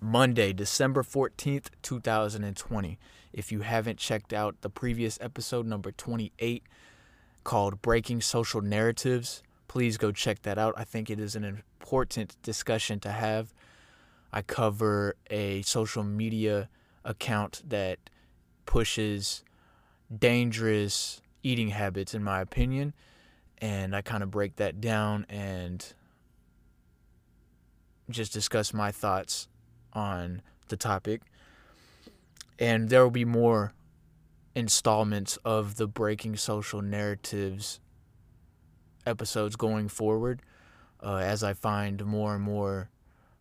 Monday, December 14th, 2020. If you haven't checked out the previous episode, number 28, called Breaking Social Narratives, please go check that out. I think it is an important discussion to have. I cover a social media account that pushes dangerous eating habits, in my opinion. And I kind of break that down and just discuss my thoughts on the topic. And there will be more installments of the Breaking Social Narratives episodes going forward uh, as I find more and more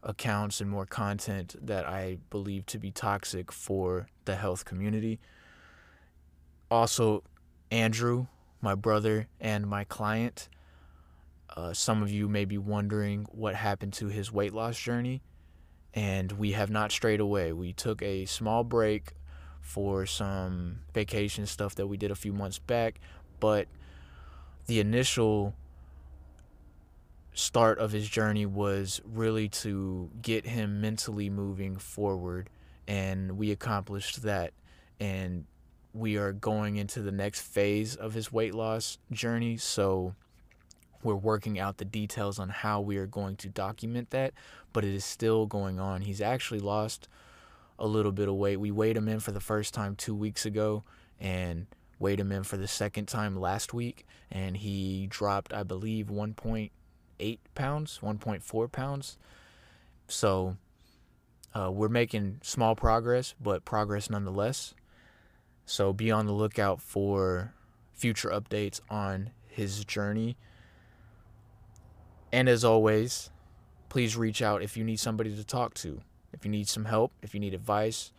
accounts and more content that I believe to be toxic for the health community. Also, Andrew, my brother, and my client. Uh, some of you may be wondering what happened to his weight loss journey, and we have not strayed away. We took a small break for some vacation stuff that we did a few months back, but the initial start of his journey was really to get him mentally moving forward and we accomplished that and we are going into the next phase of his weight loss journey so we're working out the details on how we are going to document that but it is still going on he's actually lost a little bit of weight we weighed him in for the first time 2 weeks ago and weighed him in for the second time last week and he dropped i believe 1.8 pounds, 1.4 pounds. So uh, we're making small progress, but progress nonetheless. So be on the lookout for future updates on his journey. And as always, please reach out if you need somebody to talk to, if you need some help, if you need advice,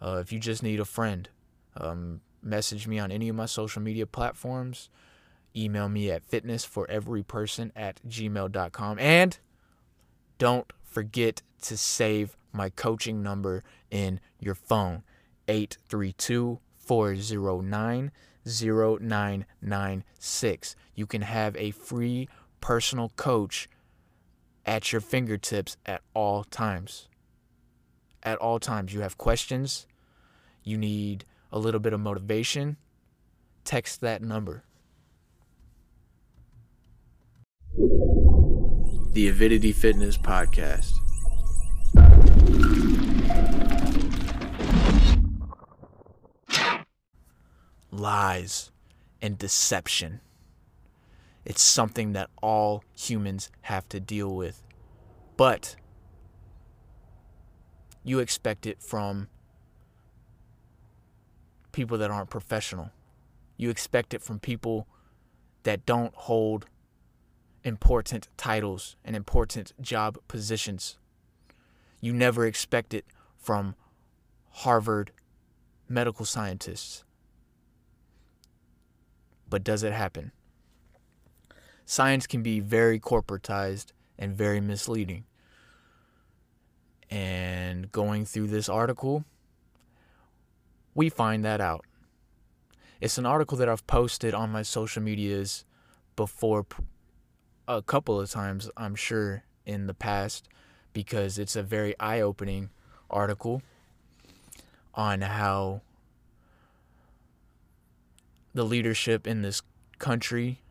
uh, if you just need a friend. Um, message me on any of my social media platforms. Email me at fitnessforeveryperson at gmail.com. And don't forget to save my coaching number in your phone 832 409 0996. You can have a free personal coach at your fingertips at all times. At all times. You have questions, you need a little bit of motivation, text that number the Avidity Fitness Podcast. Lies and deception. It's something that all humans have to deal with. But you expect it from people that aren't professional. You expect it from people that don't hold important titles and important job positions. You never expect it from Harvard medical scientists. But does it happen? Science can be very corporatized and very misleading. And going through this article, we find that out. It's an article that I've posted on my social medias before a couple of times, I'm sure, in the past, because it's a very eye opening article on how the leadership in this country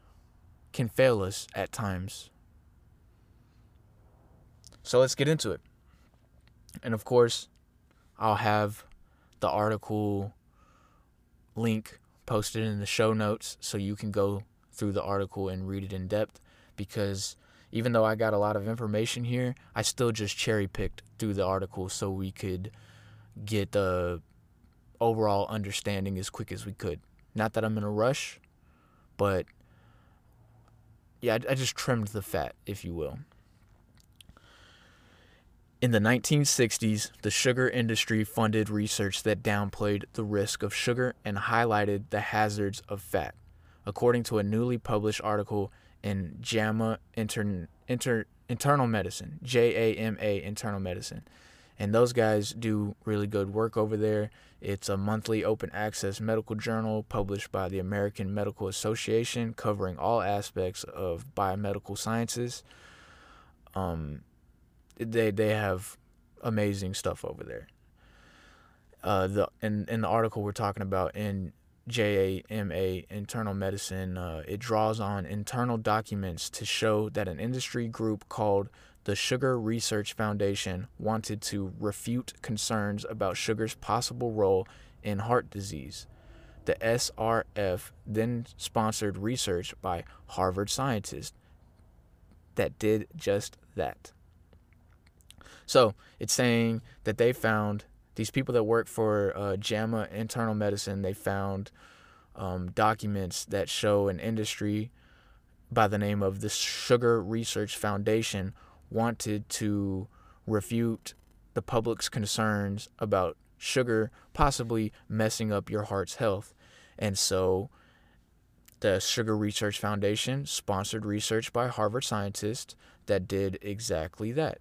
can fail us at times. So let's get into it. And of course, I'll have the article link posted in the show notes so you can go through the article and read it in depth because even though I got a lot of information here, I still just cherry picked through the article so we could get the overall understanding as quick as we could. Not that I'm in a rush, but yeah, I, I just trimmed the fat, if you will. In the 1960s, the sugar industry funded research that downplayed the risk of sugar and highlighted the hazards of fat. According to a newly published article in JAMA Inter, Inter, Internal Medicine, J A M A Internal Medicine. And those guys do really good work over there. It's a monthly open access medical journal published by the American Medical Association covering all aspects of biomedical sciences. Um, they, they have amazing stuff over there. Uh, the in in the article we're talking about in JAMA Internal Medicine, uh, it draws on internal documents to show that an industry group called the Sugar Research Foundation wanted to refute concerns about sugar's possible role in heart disease. The SRF then sponsored research by Harvard scientists that did just that. So it's saying that they found these people that work for uh, JAMA Internal Medicine, they found um, documents that show an industry by the name of the Sugar Research Foundation wanted to refute the public's concerns about sugar possibly messing up your heart's health. And so the Sugar Research Foundation sponsored research by Harvard scientists that did exactly that.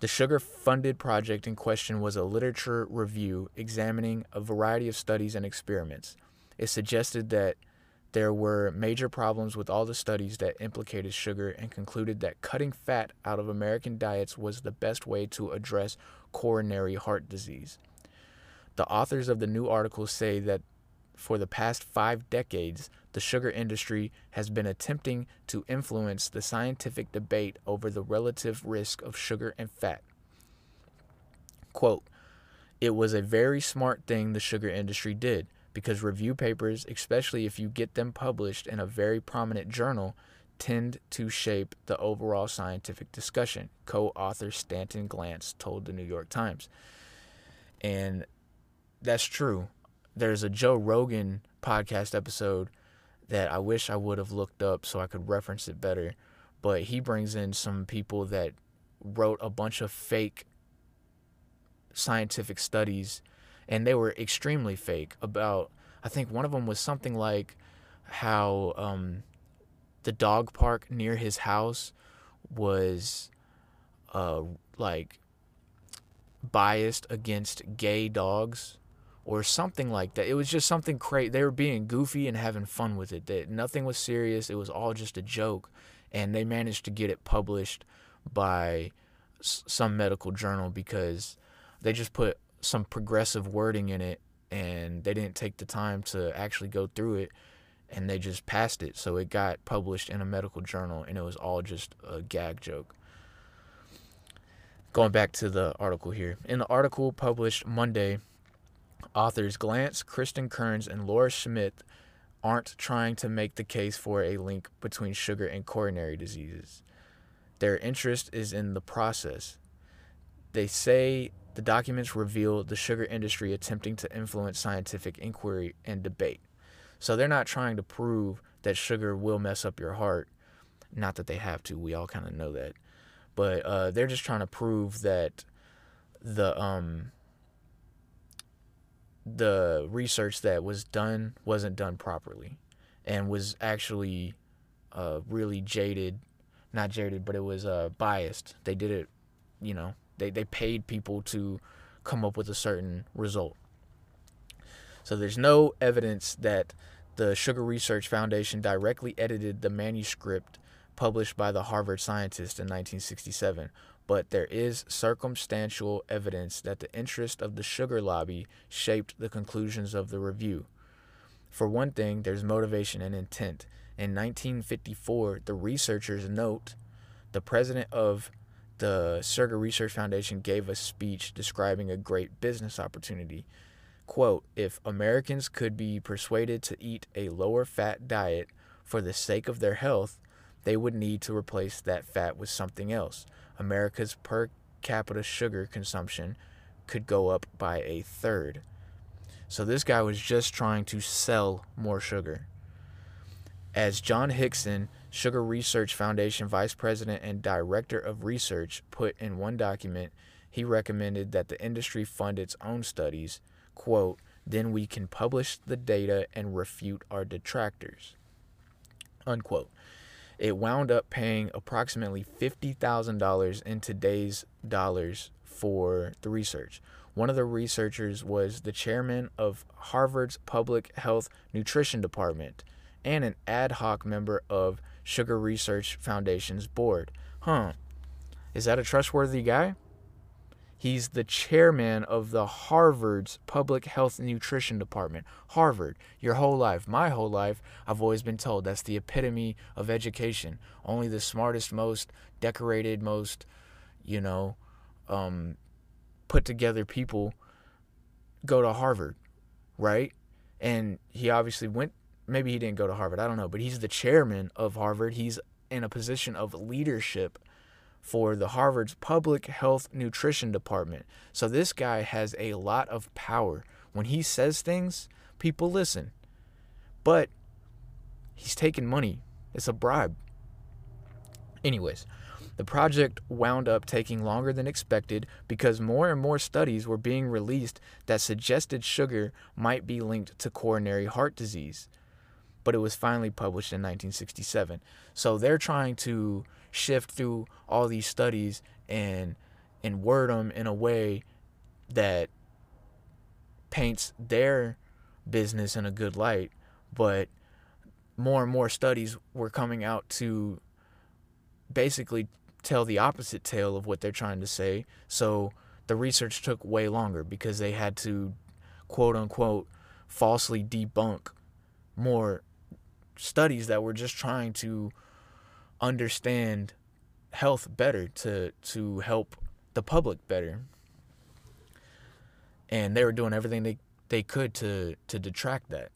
The sugar funded project in question was a literature review examining a variety of studies and experiments. It suggested that there were major problems with all the studies that implicated sugar and concluded that cutting fat out of American diets was the best way to address coronary heart disease. The authors of the new article say that for the past five decades, the sugar industry has been attempting to influence the scientific debate over the relative risk of sugar and fat. Quote, it was a very smart thing the sugar industry did because review papers, especially if you get them published in a very prominent journal, tend to shape the overall scientific discussion, co author Stanton Glantz told the New York Times. And that's true there's a Joe Rogan podcast episode that I wish I would have looked up so I could reference it better. But he brings in some people that wrote a bunch of fake scientific studies, and they were extremely fake. About, I think one of them was something like how um, the dog park near his house was uh, like biased against gay dogs or something like that. It was just something crazy. They were being goofy and having fun with it. That nothing was serious. It was all just a joke, and they managed to get it published by s- some medical journal because they just put some progressive wording in it, and they didn't take the time to actually go through it, and they just passed it. So it got published in a medical journal, and it was all just a gag joke going back to the article here. In the article published Monday, Authors Glantz, Cristin Kearns, and Laura Schmidt aren't trying to make the case for a link between sugar and coronary diseases. Their interest is in the process. They say the documents reveal the sugar industry attempting to influence scientific inquiry and debate. So they're not trying to prove that sugar will mess up your heart. Not that they have to, we all kind of know that. But uh, they're just trying to prove that the um, the research that was done wasn't done properly and was actually uh, really jaded not jaded but it was uh, biased they did it you know they, they paid people to come up with a certain result so there's no evidence that the sugar research foundation directly edited the manuscript published by the harvard scientist in 1967 but there is circumstantial evidence that the interest of the sugar lobby shaped the conclusions of the review. For one thing, there's motivation and intent. In 1954, the researchers note the president of the Sugar Research Foundation gave a speech describing a great business opportunity. Quote, if Americans could be persuaded to eat a lower fat diet for the sake of their health, they would need to replace that fat with something else. America's per capita sugar consumption could go up by a third. So this guy was just trying to sell more sugar. As John Hickson, Sugar Research Foundation Vice President and Director of Research, put in one document, he recommended that the industry fund its own studies. Quote, then we can publish the data and refute our detractors. Unquote it wound up paying approximately $50,000 in today's dollars for the research. One of the researchers was the chairman of Harvard's Public Health Nutrition Department and an ad hoc member of Sugar Research Foundation's board. Huh. Is that a trustworthy guy? He's the chairman of the Harvard's Public Health and Nutrition Department. Harvard, your whole life, my whole life, I've always been told that's the epitome of education. Only the smartest, most decorated, most, you know, um, put together people go to Harvard, right? And he obviously went, maybe he didn't go to Harvard, I don't know, but he's the chairman of Harvard. He's in a position of leadership for the Harvard's Public Health Nutrition Department. So this guy has a lot of power. When he says things, people listen. But he's taking money. It's a bribe. Anyways, the project wound up taking longer than expected because more and more studies were being released that suggested sugar might be linked to coronary heart disease. But it was finally published in 1967. So they're trying to shift through all these studies and and word them in a way that paints their business in a good light but more and more studies were coming out to basically tell the opposite tale of what they're trying to say so the research took way longer because they had to quote unquote falsely debunk more studies that were just trying to understand health better to to help the public better. And they were doing everything they, they could to to detract that.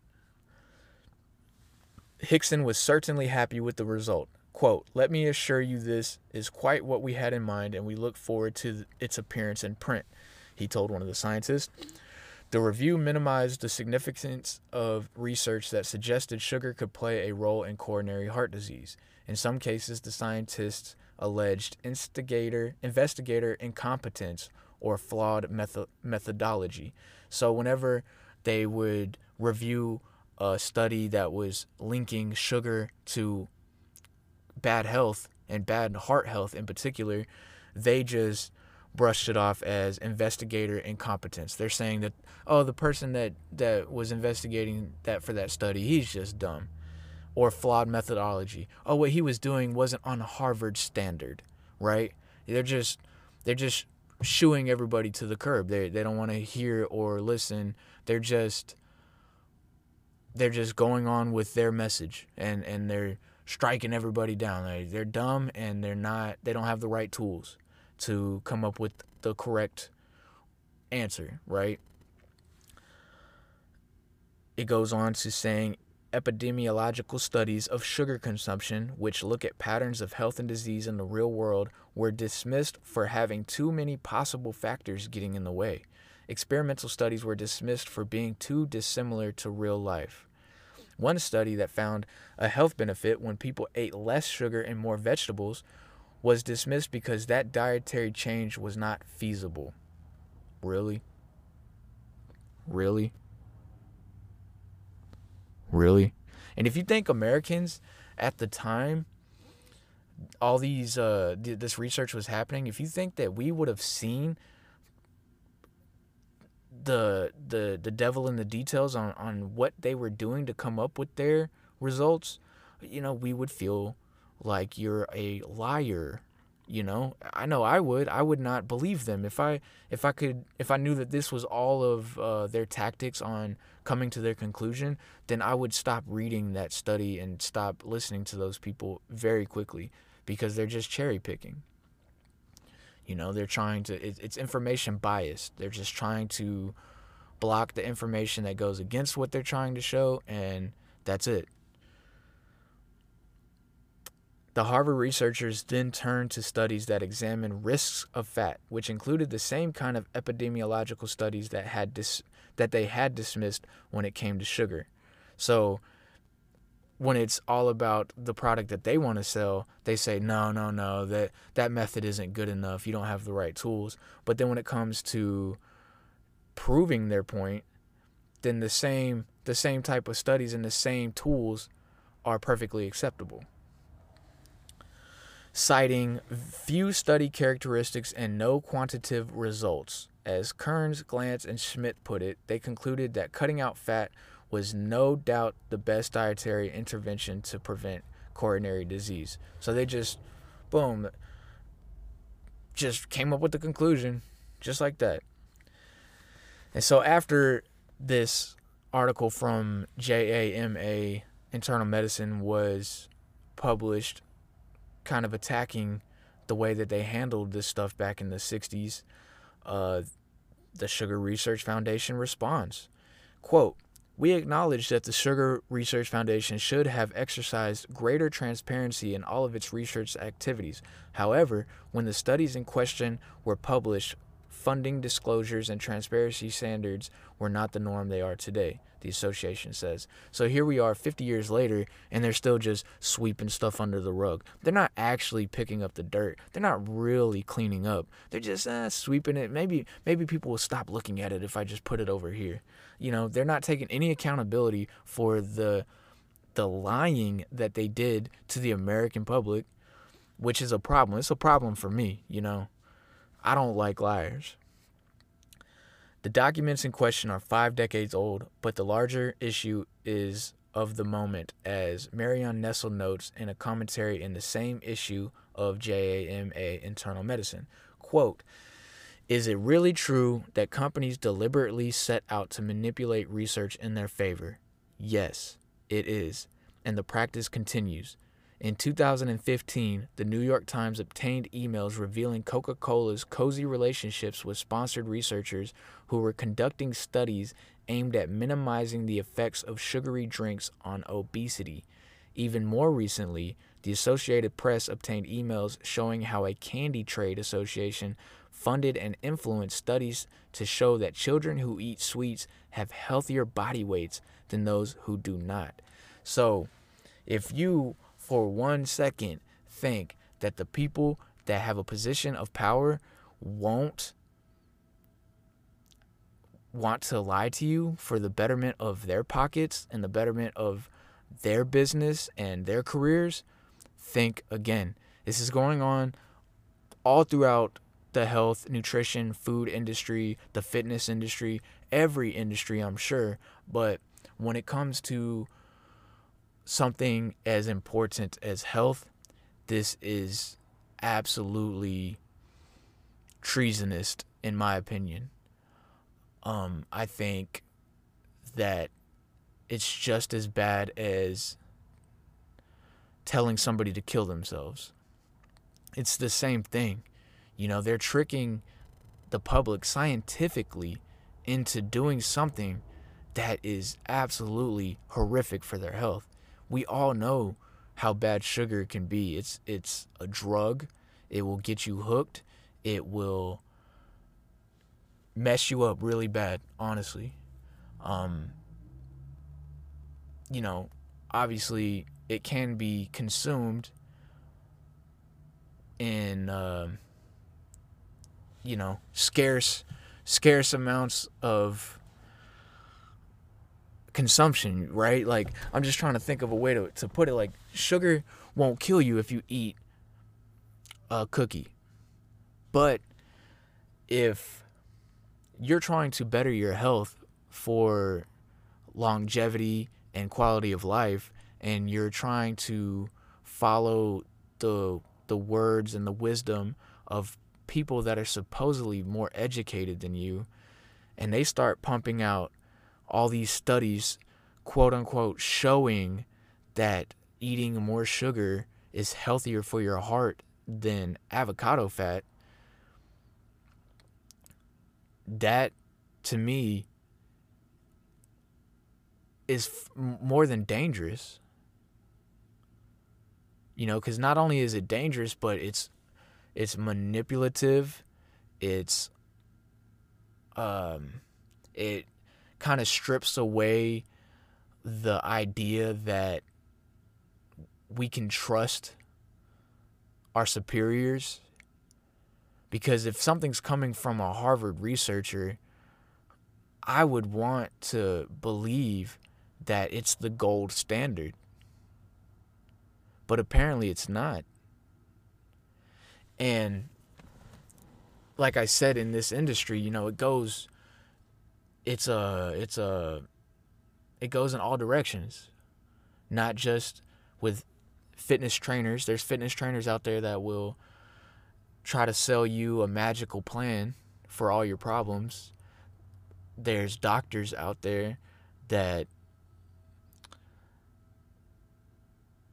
Hickson was certainly happy with the result. Quote let me assure you this is quite what we had in mind and we look forward to its appearance in print he told one of the scientists the review minimized the significance of research that suggested sugar could play a role in coronary heart disease in some cases, the scientists alleged instigator, investigator incompetence or flawed method, methodology. So, whenever they would review a study that was linking sugar to bad health and bad heart health in particular, they just brushed it off as investigator incompetence. They're saying that, oh, the person that, that was investigating that for that study, he's just dumb or flawed methodology. Oh, what he was doing wasn't on Harvard standard, right? They're just they're just shooing everybody to the curb. They they don't want to hear or listen. They're just they're just going on with their message and and they're striking everybody down. They they're dumb and they're not they don't have the right tools to come up with the correct answer, right? It goes on to saying epidemiological studies of sugar consumption, which look at patterns of health and disease in the real world, were dismissed for having too many possible factors getting in the way. Experimental studies were dismissed for being too dissimilar to real life. One study that found a health benefit when people ate less sugar and more vegetables was dismissed because that dietary change was not feasible. Really? Really? Really? And if you think Americans at the time, all these uh, th- this research was happening, if you think that we would have seen the the the devil in the details on on what they were doing to come up with their results, you know, we would feel like you're a liar you know? I know i would. I would not believe them. If i if i could if i knew that this was all of uh, their tactics on coming to their conclusion then i would stop reading that study and stop listening to those people very quickly because they're just cherry picking. You know they're trying to it, it's information biased they're just trying to block the information that goes against what they're trying to show and that's it the Harvard researchers then turned to studies that examined risks of fat, which included the same kind of epidemiological studies that had dis- that they had dismissed when it came to sugar. So when it's all about the product that they want to sell, they say no, no, no, that that method isn't good enough. You don't have the right tools. But then when it comes to proving their point, then the same the same type of studies and the same tools are perfectly acceptable citing few study characteristics and no quantitative results. As Kearns, Glantz, and Schmidt put it, they concluded that cutting out fat was no doubt the best dietary intervention to prevent coronary disease. So they just, boom, just came up with the conclusion. just like that. And so after this article from JAMA Internal Medicine was published, kind of attacking the way that they handled this stuff back in the 60s, uh, the Sugar Research Foundation responds quote, we acknowledge that the Sugar Research Foundation should have exercised greater transparency in all of its research activities. However, when the studies in question were published, funding disclosures and transparency standards were not the norm they are today, the association says. So here we are 50 years later, and they're still just sweeping stuff under the rug. They're not actually picking up the dirt. They're not really cleaning up. They're just uh, sweeping it. Maybe maybe people will stop looking at it if I just put it over here. You know, they're not taking any accountability for the the lying that they did to the American public, which is a problem. It's a problem for me, you know. I don't like liars. The documents in question are five decades old, but the larger issue is of the moment, as Marion Nestle notes in a commentary in the same issue of JAMA Internal Medicine. Quote, is it really true that companies deliberately set out to manipulate research in their favor? Yes, it is, and the practice continues. In 2015, the New York Times obtained emails revealing Coca Cola's cozy relationships with sponsored researchers who were conducting studies aimed at minimizing the effects of sugary drinks on obesity. Even more recently, the Associated Press obtained emails showing how a candy trade association funded and influenced studies to show that children who eat sweets have healthier body weights than those who do not. So, if you for one second think that the people that have a position of power won't want to lie to you for the betterment of their pockets and the betterment of their business and their careers, think again. This is going on all throughout the health, nutrition, food industry, the fitness industry, every industry, I'm sure. But when it comes to something as important as health, this is absolutely treasonous, in my opinion. Um, I think that it's just as bad as telling somebody to kill themselves. It's the same thing. You know, they're tricking the public scientifically into doing something that is absolutely horrific for their health we all know how bad sugar can be. It's it's a drug. It will get you hooked. It will mess you up really bad, honestly. Um you know, obviously it can be consumed in uh, you know, scarce scarce amounts of consumption, right? Like I'm just trying to think of a way to to put it like sugar won't kill you if you eat a cookie. But if you're trying to better your health for longevity and quality of life and you're trying to follow the the words and the wisdom of people that are supposedly more educated than you and they start pumping out all these studies, quote unquote, showing that eating more sugar is healthier for your heart than avocado fat, that to me is f- more than dangerous. You know, because not only is it dangerous, but it's it's manipulative. It's um, it kind of strips away the idea that we can trust our superiors because if something's coming from a Harvard researcher, I would want to believe that it's the gold standard. But apparently it's not. And like I said in this industry, you know, it goes it's a it's a it goes in all directions not just with fitness trainers there's fitness trainers out there that will try to sell you a magical plan for all your problems. There's doctors out there that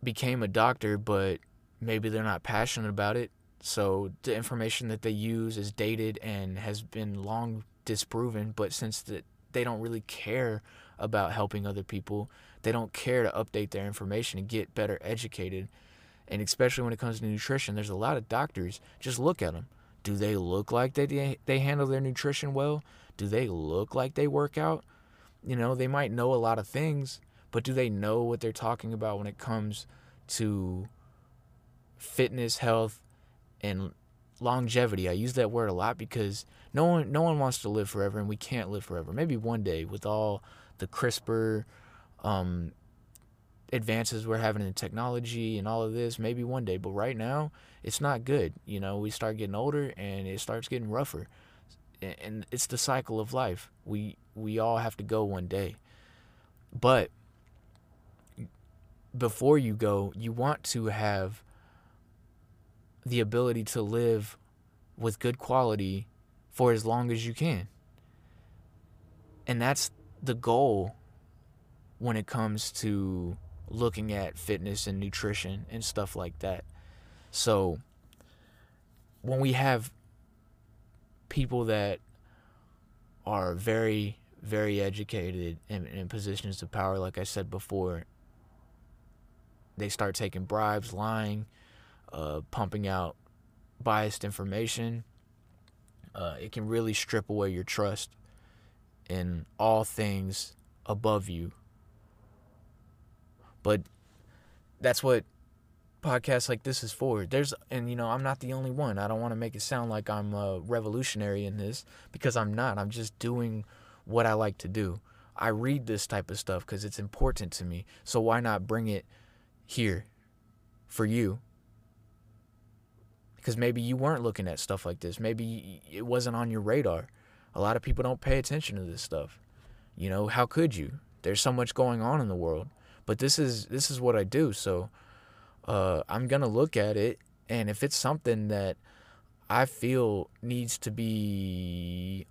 became a doctor, but maybe they're not passionate about it. So the information that they use is dated and has been long disproven. But since the, they don't really care about helping other people, they don't care to update their information and get better educated. And especially when it comes to nutrition, there's a lot of doctors. Just look at them. Do they look like they they handle their nutrition well? Do they look like they work out? You know, they might know a lot of things, but do they know what they're talking about when it comes to fitness, health, and longevity? I use that word a lot because no one no one wants to live forever, and we can't live forever. Maybe one day with all the CRISPR um, advances we're having in technology and all of this, maybe one day. But right now, it's not good. You know, we start getting older and it starts getting rougher, and it's the cycle of life. We we all have to go one day, but before you go, you want to have the ability to live with good quality for as long as you can. And that's the goal when it comes to looking at fitness and nutrition and stuff like that. So when we have people that are very, very educated and in positions of power, like I said before, they start taking bribes, lying, uh, pumping out biased information. Uh, it can really strip away your trust in all things above you. But that's what podcasts like this is for. There's, and you know, I'm not the only one. I don't want to make it sound like I'm a revolutionary in this because I'm not. I'm just doing what I like to do. I read this type of stuff because it's important to me. So why not bring it here for you because maybe you weren't looking at stuff like this. Maybe it wasn't on your radar. A lot of people don't pay attention to this stuff. You know how could you? There's so much going on in the world. But this is this is what i do. So uh, i'm gonna look at it. And if it's something that i feel needs to be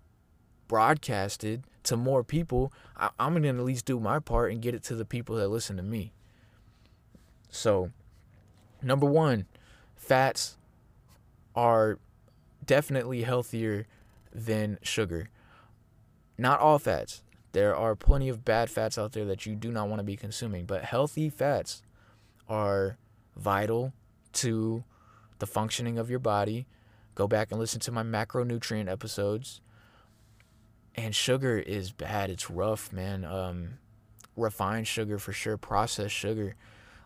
broadcasted to more people I, i'm gonna at least do my part and get it to the people that listen to me. So, number one, fats are definitely healthier than sugar. Not all fats. There are plenty of bad fats out there that you do not want to be consuming, but healthy fats are vital to the functioning of your body. Go back and listen to my macronutrient episodes. And sugar is bad. It's rough, man. Um, refined sugar for sure, processed sugar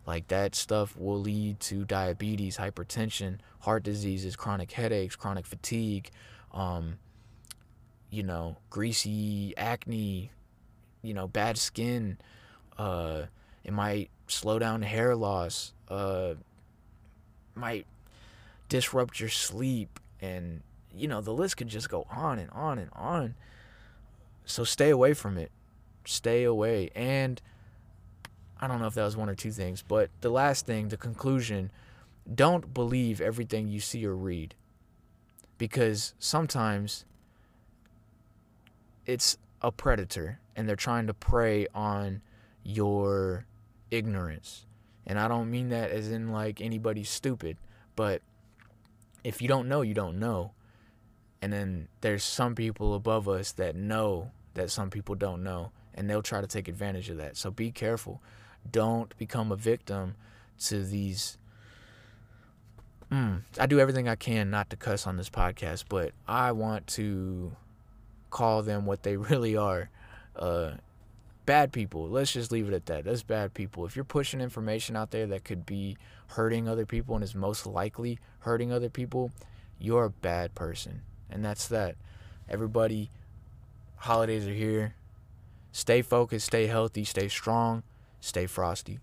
like that stuff will lead to diabetes, hypertension, heart diseases, chronic headaches, chronic fatigue, um, you know, greasy acne, you know, bad skin. Uh, it might slow down hair loss. Uh, might disrupt your sleep, and you know the list could just go on and on and on. So stay away from it. Stay away and I don't know if that was one or two things, but the last thing, the conclusion, don't believe everything you see or read. Because sometimes it's a predator and they're trying to prey on your ignorance. And I don't mean that as in like anybody's stupid, but if you don't know, you don't know. And then there's some people above us that know that some people don't know, and they'll try to take advantage of that. So be careful don't become a victim to these mm, I do everything I can not to cuss on this podcast, but I want to call them what they really are. Uh, bad people. Let's just leave it at that. That's bad people. If you're pushing information out there that could be hurting other people and is most likely hurting other people, you're a bad person. And that's that. Everybody, holidays are here. Stay focused, stay healthy, stay strong. Stay frosty.